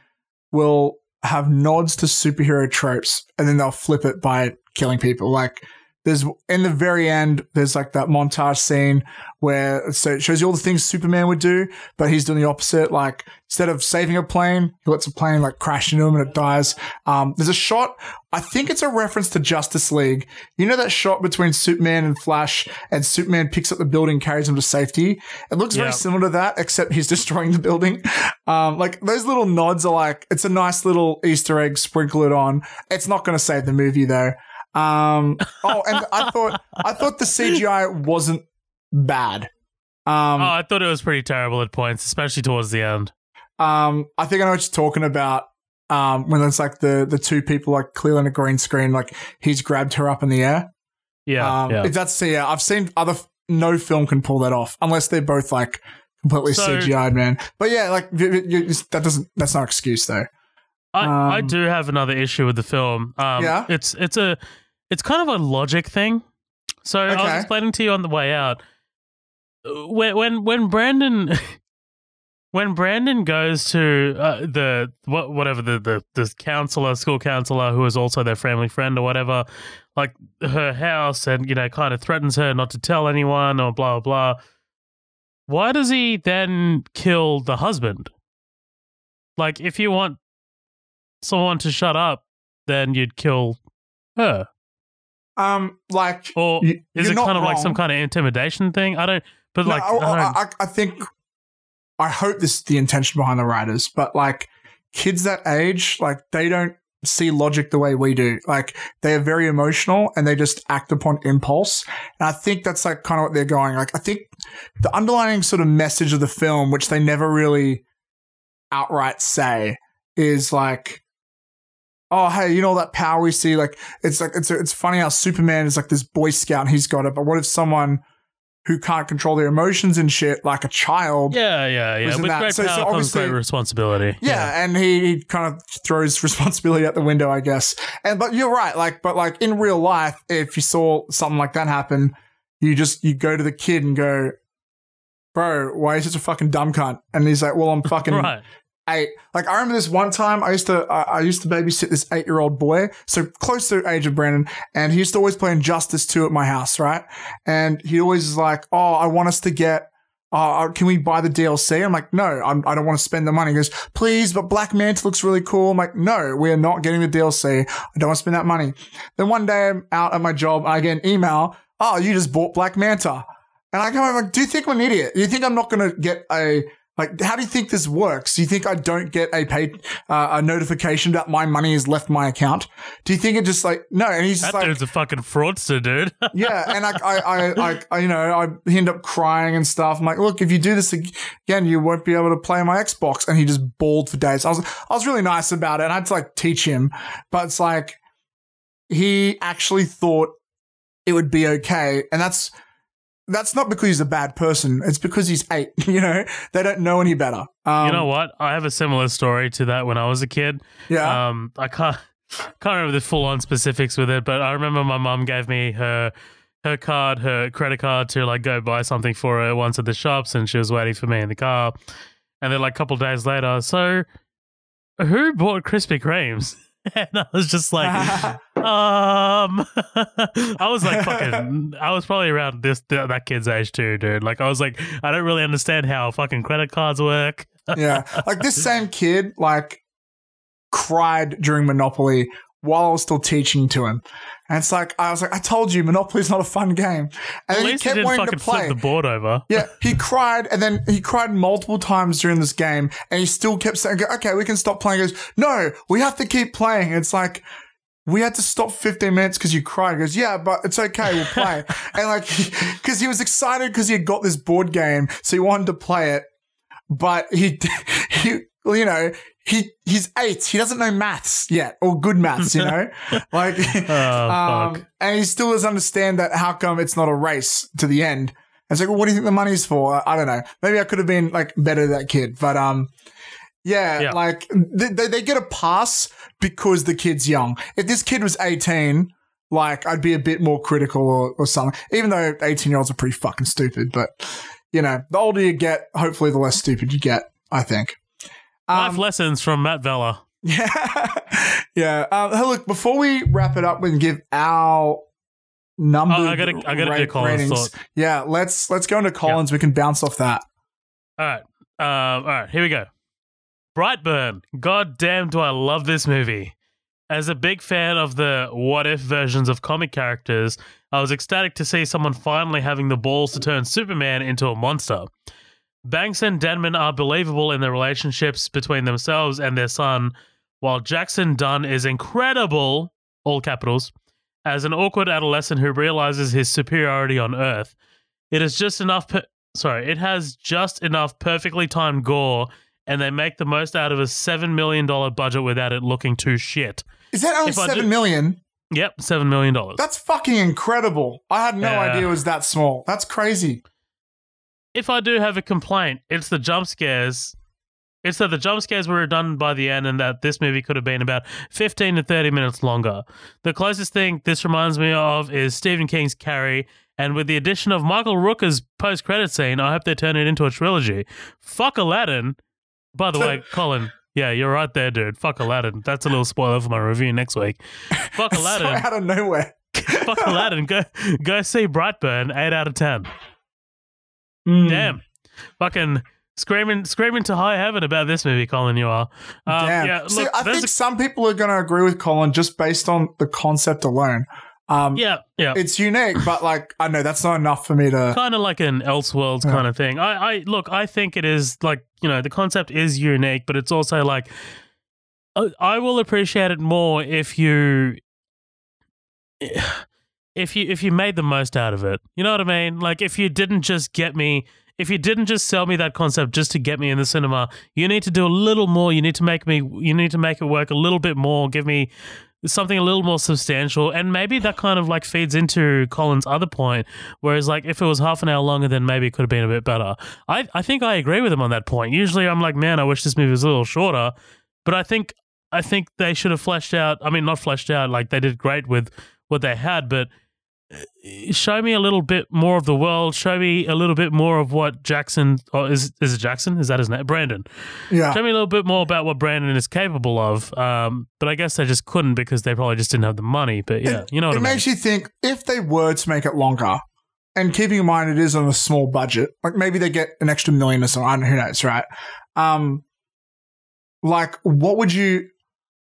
will have nods to superhero tropes and then they'll flip it by killing people. Like there's in the very end, there's like that montage scene where so it shows you all the things Superman would do, but he's doing the opposite. Like instead of saving a plane, he lets a plane like crash into him and it dies. Um, there's a shot. I think it's a reference to Justice League. You know that shot between Superman and Flash, and Superman picks up the building, carries him to safety. It looks Yeah. very similar to that, except he's [laughs] destroying the building. Um, like those little nods are like it's a nice little Easter egg. Sprinkle it on. It's not going to save the movie though. Um, [laughs] oh, and I thought I thought the CGI wasn't bad. Um, oh, I thought it was pretty terrible at points, especially towards the end. um, I think I know what you're talking about. Um, when it's like the the two people like clearly on a green screen, like he's grabbed her up in the air. Yeah, um, yeah. If that's yeah, I've seen other. No film can pull that off unless they're both like completely So- CGI'd, man. But yeah, like you, you, you- that doesn't. That's not an excuse though. I, I Um, do have another issue with the film. Um, Yeah? it's it's a it's kind of a logic thing. So I was explaining to you on the way out Uh, when when when Brandon [laughs] when Brandon goes to uh, the what whatever the, the the counselor school counselor who is also their family friend or whatever like her house and you know kind of threatens her not to tell anyone or blah blah blah. Why does he then kill the husband? Like if you want someone to shut up, then you'd kill her. Um, like Or You- is it kind of like some kind of intimidation thing? I don't. But No, like, I, I, I, I think I hope this is the intention behind the writers, but like kids that age, like they don't see logic the way we do. Like they are very emotional and they just act upon impulse. And I think that's like kind of what they're going. Like I think the underlying sort of message of the film, which they never really outright say, is like. Oh, hey, you know that power we see? Like, it's like it's it's funny how Superman is like this Boy Scout and he's got it. But what if someone who can't control their emotions and shit, like a child. yeah, yeah, yeah. With that- great so- so power comes great responsibility. Yeah, and he, he kind of throws [laughs] responsibility out the window, I guess. And but you're right, like, but like in real life, if you saw something like that happen, you just you go to the kid and go, "Bro, why are you such a fucking dumb cunt?" And he's like, "Well, I'm [laughs] fucking right. Eight. Like I remember this one time I used to I, I used to babysit this eight year old boy, so close to the age of Brandon, and he used to always play Injustice 2 at my house, right? And he always is like, "Oh, I want us to get." Uh, can we buy the DLC? I'm like, no, I'm, I don't want to spend the money. He goes, please, but Black Manta looks really cool. I'm like, no, we are not getting the DLC. I don't want to spend that money. Then one day I'm out at my job. I get an email. Oh, you just bought Black Manta. And I come home like, do you think I'm an idiot? Do you think I'm not going to get a, like, how do you think this works? Do you think I don't get a paid, uh, a notification that my money has left my account? Do you think it just like, no. And he's just That like, dude's a fucking fraudster, dude. [laughs] yeah, and I, I, I, I, I, you know, I end up crying and stuff. I'm like, look, if you do this again, you won't be able to play my Xbox. And he just bawled for days. I was, I was really nice about it, and I had to like teach him, but it's like he actually thought it would be okay, and that's that's not because he's a bad person. It's because he's eight. [laughs] You know, they don't know any better. Um, you know what? I have a similar story to that when I was a kid. Yeah. Um, I can't [laughs] can't remember the full on specifics with it, but I remember my mum gave me her her card, her credit card to like go buy something for her once at the shops, and she was waiting for me in the car. And then like a couple days later, so who bought Krispy Kremes? [laughs] [laughs] And I was just like, [laughs] um, [laughs] I was like fucking, I was probably around this that kid's age too, dude. Like I was like, I don't really understand how fucking credit cards work. yeah. Like this same kid, like, cried during Monopoly while I was still teaching to him. And it's like, I was like, I told you, Monopoly's not a fun game. And At then he he kept didn't wanting to play. flip the board over. Yeah, he [laughs] cried, and then he cried multiple times during this game, and he still kept saying, "Okay, we can stop playing." He goes, "No, we have to keep playing." It's like we had to stop 15 minutes because you cried. He goes, "Yeah, but it's okay, we'll play." [laughs] and like, because he was excited because he had got this board game, so he wanted to play it, but he, [laughs] he, you know. He he's eight. He doesn't know maths yet, or good maths. You know, [laughs] like, Oh, [laughs] um, fuck. and he still doesn't understand that. How come it's not a race to the end? And it's like, well, what do you think the money's for? I don't know. Maybe I could have been like better that kid, but um, yeah, Yeah. like they, they, they get a pass because the kid's young. If this kid was eighteen, like I'd be a bit more critical or, or something. Even though eighteen year olds are pretty fucking stupid, but you know, the older you get, hopefully, the less stupid you get. I think. Life Um, lessons from Matt Vella. [laughs] yeah, yeah. Um, hey, look, before we wrap it up and give our number, Oh, I gotta- I gotta do Colin's thought. Yeah, let's let's go into Collins. We can bounce off that. All right. Um, all right, here we go. Brightburn. God damn, do I love this movie. As a big fan of the what if versions of comic characters, I was ecstatic to see someone finally having the balls to turn Superman into a monster. Banks and Denman are believable in their relationships between themselves and their son, while Jackson Dunn is incredible, all capitals, as an awkward adolescent who realizes his superiority on Earth. It is just enough. Per- sorry, it has just enough perfectly timed gore, and they make the most out of a seven million dollar budget without it looking too shit. Is that only If seven do- million? Yep, seven million dollars. That's fucking incredible. I had no Yeah. idea it was that small. That's crazy. If I do have a complaint, it's the jump scares. It's that the jump scares were done by the end, and that this movie could have been about fifteen to thirty minutes longer. The closest thing this reminds me of is Stephen King's Carrie, and with the addition of Michael Rooker's post-credit scene, I hope they turn it into a trilogy. Fuck Aladdin. By the way, [laughs] Colin. Yeah, you're right there, dude. Fuck Aladdin. That's a little spoiler for my review next week. Fuck [laughs] Aladdin. out of nowhere. Fuck Aladdin. Go go see Brightburn. Eight out of ten. Mm. Damn. Fucking screaming screaming to high heaven about this movie, Colin, you are. Um, Damn. Yeah, look, See, I think a- some people are going to agree with Colin just based on the concept alone. Um, yeah, yeah. It's unique, but like, I know that's not enough for me to. kind of like an Elseworlds Yeah. kind of thing. I, I look, I think it is like you know the concept is unique, but it's also like I, I will appreciate it more if you if you if you made the most out of it. You know what I mean? Like if you didn't just get me. If you didn't just sell me that concept just to get me in the cinema, you need to do a little more. You need to make me. You need to make it work a little bit more. Give me something a little more substantial and maybe that kind of like feeds into colin's other point whereas like if it was half an hour longer then maybe it could have been a bit better i i think i agree with him on that point usually i'm like man i wish this movie was a little shorter but i think i think they should have fleshed out i mean not fleshed out like they did great with what they had but show me a little bit more of the world show me a little bit more of what jackson or is is it jackson is that his name brandon Yeah. Tell me a little bit more about what Brandon is capable of. Um, but I guess they just couldn't because they probably just didn't have the money. But yeah, you know what it I mean. makes you think if they were to make it longer, and keeping in mind it is on a small budget, like maybe they get an extra million or something. I don't know who knows, right? Um, like what would you,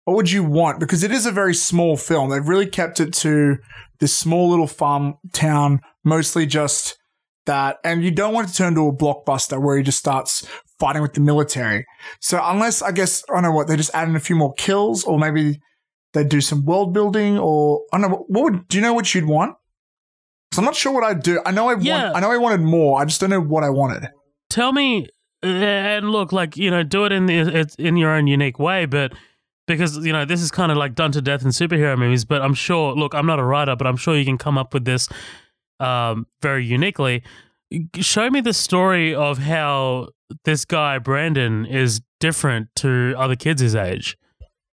what would you want? Because it is a very small film. They've really kept it to this small little farm town, mostly just that, and you don't want it to turn into a blockbuster where he just starts fighting with the military. So unless I guess I don't know what they just add in a few more kills, or maybe they do some world building, or I don't know what would do you know what you'd want? Because I'm not sure what I'd do. I know I Yeah. want. I know I wanted more. I just don't know what I wanted. Tell me, and look, like you know, do it in the in your own unique way, but. Because you know this is kind of like done to death in superhero movies, but I'm sure. Look, I'm not a writer, but I'm sure you can come up with this um, very uniquely. Show me the story of how this guy Brandon is different to other kids his age.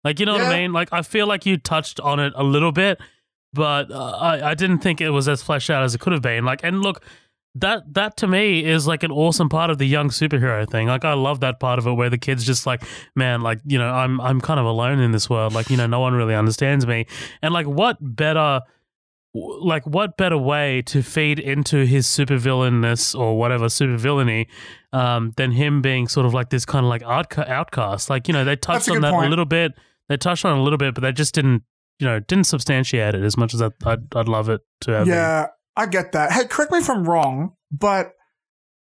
Like you know what I mean? Like I feel like you touched on it a little bit, but uh, I I didn't think it was as fleshed out as it could have been. Like, and look, that that to me is like an awesome part of the young superhero thing. Like, I love that part of it where the kid's just like, man, like you know, I'm I'm kind of alone in this world. Like, you know, no one really understands me. And like, what better like what better way to feed into his supervillainness or whatever supervillainy um, than him being sort of like this kind of like outcast like you know they touched on that point. a little bit they touched on it a little bit but they just didn't you know didn't substantiate it as much as I'd, I'd, I'd love it to have been. Yeah, I get that. Hey, correct me if I'm wrong, but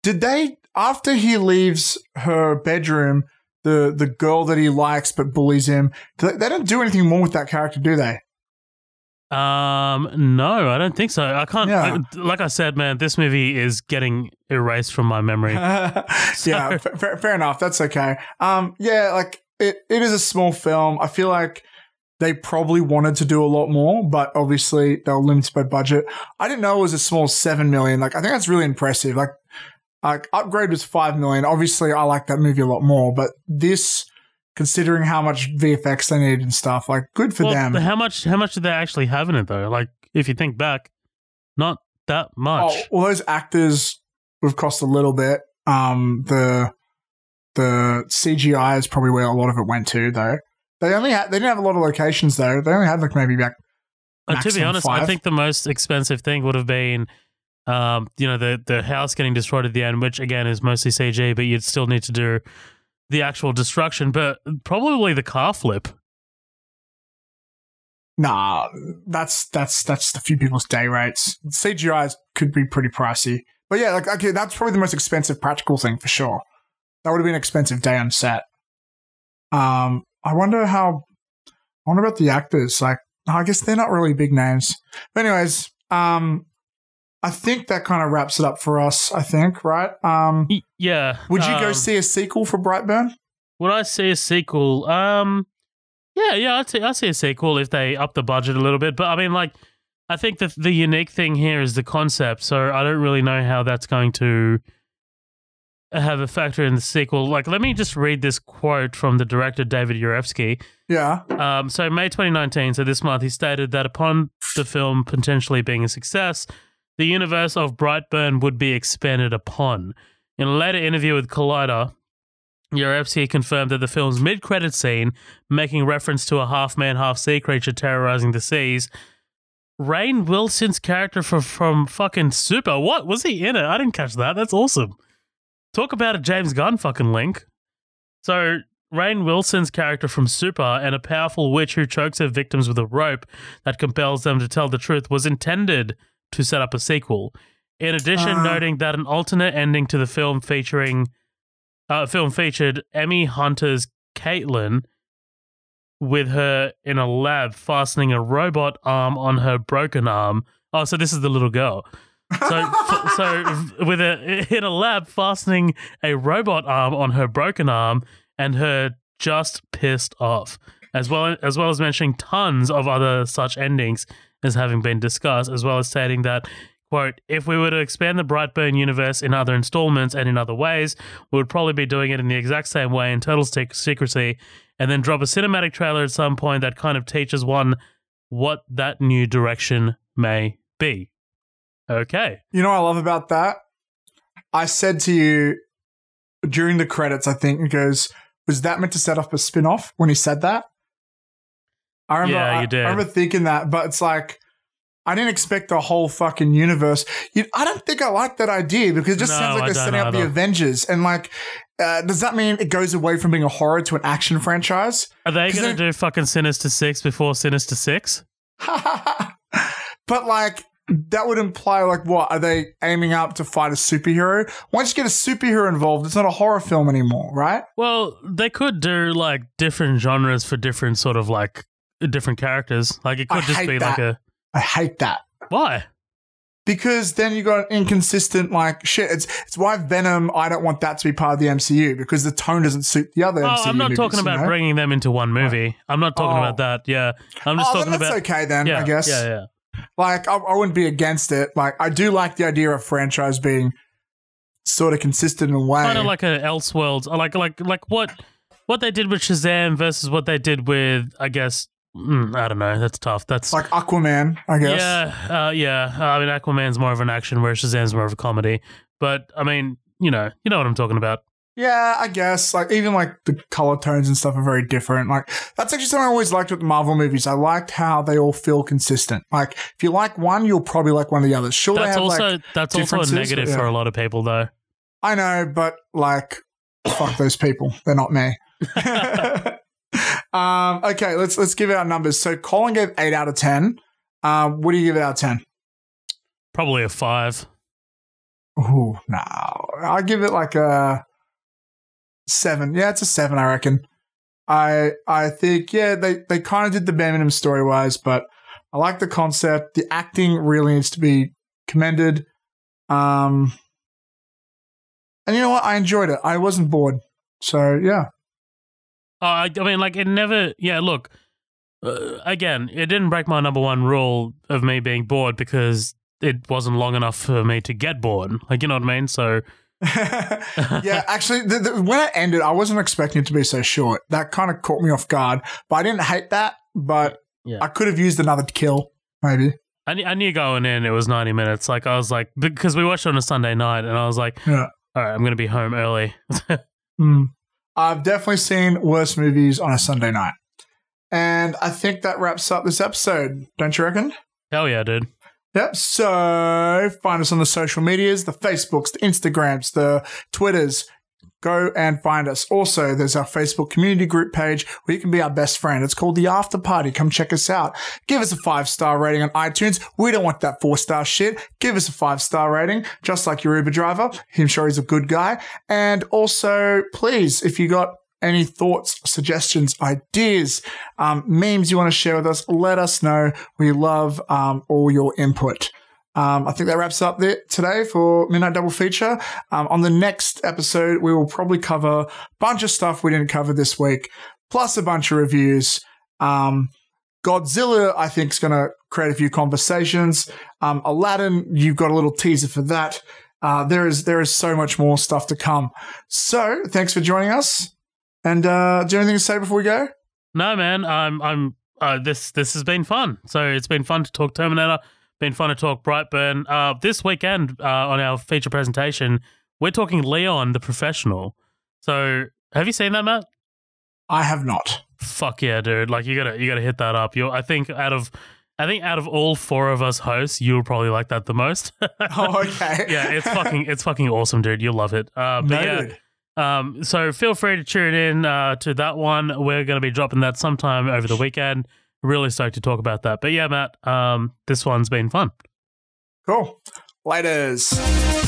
did they after he leaves her bedroom, the the girl that he likes but bullies him, they, they don't do anything more with that character, do they? um no i don't think so i can't Yeah. I- like i said man this movie is getting erased from my memory [laughs] yeah, fa- fa- fair enough. That's okay. Um, yeah, like it, it is a small film. I feel like they probably wanted to do a lot more, but obviously they were limited by budget. I didn't know it was a small seven million. Like I think that's really impressive. Like, like upgrade was five million. Obviously, I like that movie a lot more, but this, considering how much VFX they needed and stuff, like good for well, them. how much how much did they actually have in it though like if you think back not that much Oh, well, those actors would have cost a little bit. Um, the the CGI is probably where a lot of it went to, though. They only had they didn't have a lot of locations though. They only had like maybe back. Uh, to be honest, I think the most expensive thing would have been, um, you know, the the house getting destroyed at the end, which again is mostly CG, but you'd still need to do the actual destruction. But probably the car flip. Nah, that's that's that's a few people's day rates. CGI could be pretty pricey, but yeah, like okay, that's probably the most expensive practical thing for sure. That would have been an expensive day on set. Um, I wonder how. I wonder about the actors. Like, I guess they're not really big names. But anyways, um, I think that kind of wraps it up for us. I think, right? Um, Yeah. would you go um, see a sequel for Brightburn? Would I see a sequel? Um, yeah, yeah, I'd see, I'd see a sequel if they up the budget a little bit. But I mean, like, I think the the unique thing here is the concept. So I don't really know how that's going to have a factor in the sequel. Like, let me just read this quote from the director David Yarovesky. Yeah. Um, so May 2019, so this month, he stated that upon the film potentially being a success, the universe of Brightburn would be expanded upon. In a later interview with Collider, Yarovesky confirmed that the film's mid-credit scene, making reference to a half-man, half-sea creature terrorizing the seas, Rainn Wilson's character from from fucking Super. What was he in it? I didn't catch that. That's awesome. Talk about a James Gunn fucking link. So Rainn Wilson's character from Super and a powerful witch who chokes her victims with a rope that compels them to tell the truth was intended to set up a sequel. In addition, Ah. noting that an alternate ending to the film featuring uh, film featured Emmie Hunter's Caitlin with her in a lab fastening a robot arm on her broken arm. Oh, so this is the little girl. So, [laughs] f- so with a in a lab fastening a robot arm on her broken arm and her just pissed off, as well as well as mentioning tons of other such endings as having been discussed, as well as stating that. Quote, if we were to expand the Brightburn universe in other installments and in other ways, we would probably be doing it in the exact same way in total sec- secrecy, and then drop a cinematic trailer at some point that kind of teaches one what that new direction may be. Okay. You know what I love about that? I said to you during the credits, I think, it goes, was that meant to set up a spin off when he said that? I remember, Yeah, you did. I remember thinking that, but it's like, I didn't expect the whole fucking universe. You, I don't think I like that idea because it just No, sounds like I they're setting up the. Avengers. And like, uh, does that mean it goes away from being a horror to an action franchise? Are they going to do fucking Sinister Six before Sinister Six? [laughs] but like, that would imply like what are they aiming up to fight a superhero? Once you get a superhero involved, it's not a horror film anymore, right? Well, they could do like different genres for different sort of like different characters. Like it I could just be that. like a I hate that why? because then you got inconsistent like shit. It's it's why Venom. I don't want that to be part of the MCU because the tone doesn't suit the other. Oh, MCU I'm not movies, talking you about know? bringing them into one movie. I'm not talking Oh. about that. Yeah, I'm just oh, talking about. okay then. yeah, I guess. Yeah, yeah. Like I, I wouldn't be against it. Like I do like the idea of franchise being sort of consistent in a way. Kind of like a Elseworlds, or like like like what what they did with Shazam versus what they did with I guess mm, I don't know. That's tough. That's Like Aquaman, I guess. yeah, uh, yeah. Uh, I mean, Aquaman's more of an action, whereas Shazam's more of a comedy. But I mean, you know, you know what I'm talking about. Yeah, I guess. Like even like the color tones and stuff are very different. Like that's actually something I always liked with the Marvel movies. I liked how they all feel consistent. Like if you like one, you'll probably like one of the others. Sure, That's have also like that's also a negative but for a lot of people, though. I know, but like fuck those people. They're not me. [laughs] um, okay, let's let's give it our numbers. So Colin gave eight out of ten. Um, what do you give it out of ten? Probably a five. Ooh, no. I give it like a seven. Yeah, it's a seven, I reckon. I I think yeah, they they kind of did the bare minimum story wise, but I like the concept. The acting really needs to be commended. Um, and you know what? I enjoyed it. I wasn't bored. So yeah, Uh, I, I mean, like it never. Yeah, look. Uh, again, it didn't break my number one rule of me being bored because it wasn't long enough for me to get bored. Like you know what I mean? So [laughs] yeah. Actually, the, the, when it ended, I wasn't expecting it to be so short. That kind of caught me off guard. But I didn't hate that. But Yeah. I could have used another kill, maybe. I, knew- I knew going in it was ninety minutes. Like I was like because we watched it on a Sunday night, and I was like, Yeah. all right, I'm gonna be home early. [laughs] Mm. I've definitely seen worse movies on a Sunday night. And I think that wraps up this episode, don't you reckon? Hell yeah, dude. Yep. So find us on the social medias, the Facebooks, the Instagrams, the Twitters. Go and find us. Also, there's our Facebook community group page where you can be our best friend. It's called the After Party. Come check us out. Give us a five star rating on iTunes. We don't want that four star shit. Give us a five star rating, just like your Uber driver. I'm sure he's a good guy. And also, please, if you got any thoughts, suggestions, ideas, um, memes you want to share with us, let us know. We love um, all your input. Um, I think that wraps up it today for Midnight Double Feature. Um, on the next episode, we will probably cover a bunch of stuff we didn't cover this week, plus a bunch of reviews. Um, Godzilla, I think, is going to create a few conversations. Um, Aladdin, you've got a little teaser for that. Uh, there is there is so much more stuff to come. So, thanks for joining us. And uh, do you have anything to say before we go? No, man, I'm I'm uh, this this has been fun. So it's been fun to talk Terminator, been fun to talk Brightburn. Uh, this weekend uh, on our feature presentation, we're talking Leon the Professional. So have you seen that, Matt? I have not. Fuck yeah, dude! Like you gotta you gotta hit that up. You, I think out of I think out of all four of us hosts, you'll probably like that the most. [laughs] Oh, okay. yeah, it's fucking it's fucking awesome, dude. You'll love it. Uh, but yeah, Noted. Um, so feel free to tune in uh, to that one. We're going to be dropping that sometime over the weekend. Really stoked to talk about that. But yeah, Matt, um, this one's been fun. Cool. Laters.